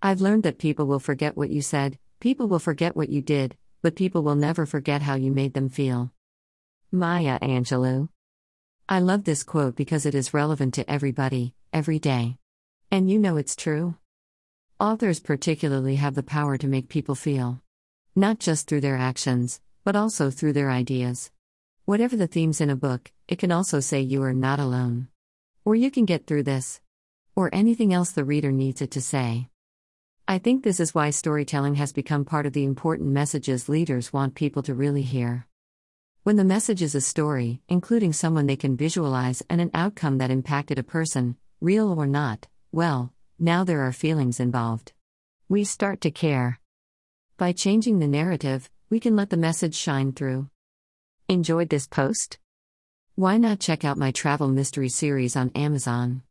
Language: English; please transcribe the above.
I've learned that people will forget what you said, people will forget what you did, but people will never forget how you made them feel. Maya Angelou. I love this quote because it is relevant to everybody, every day. And you know it's true. Authors particularly have the power to make people feel. Not just through their actions, but also through their ideas. Whatever the themes in a book, it can also say you are not alone. Or you can get through this. Or anything else the reader needs it to say. I think this is why storytelling has become part of the important messages leaders want people to really hear. When the message is a story, including someone they can visualize and an outcome that impacted a person, real or not, well, now there are feelings involved. We start to care. By changing the narrative, we can let the message shine through. Enjoyed this post? Why not check out my travel mystery series on Amazon?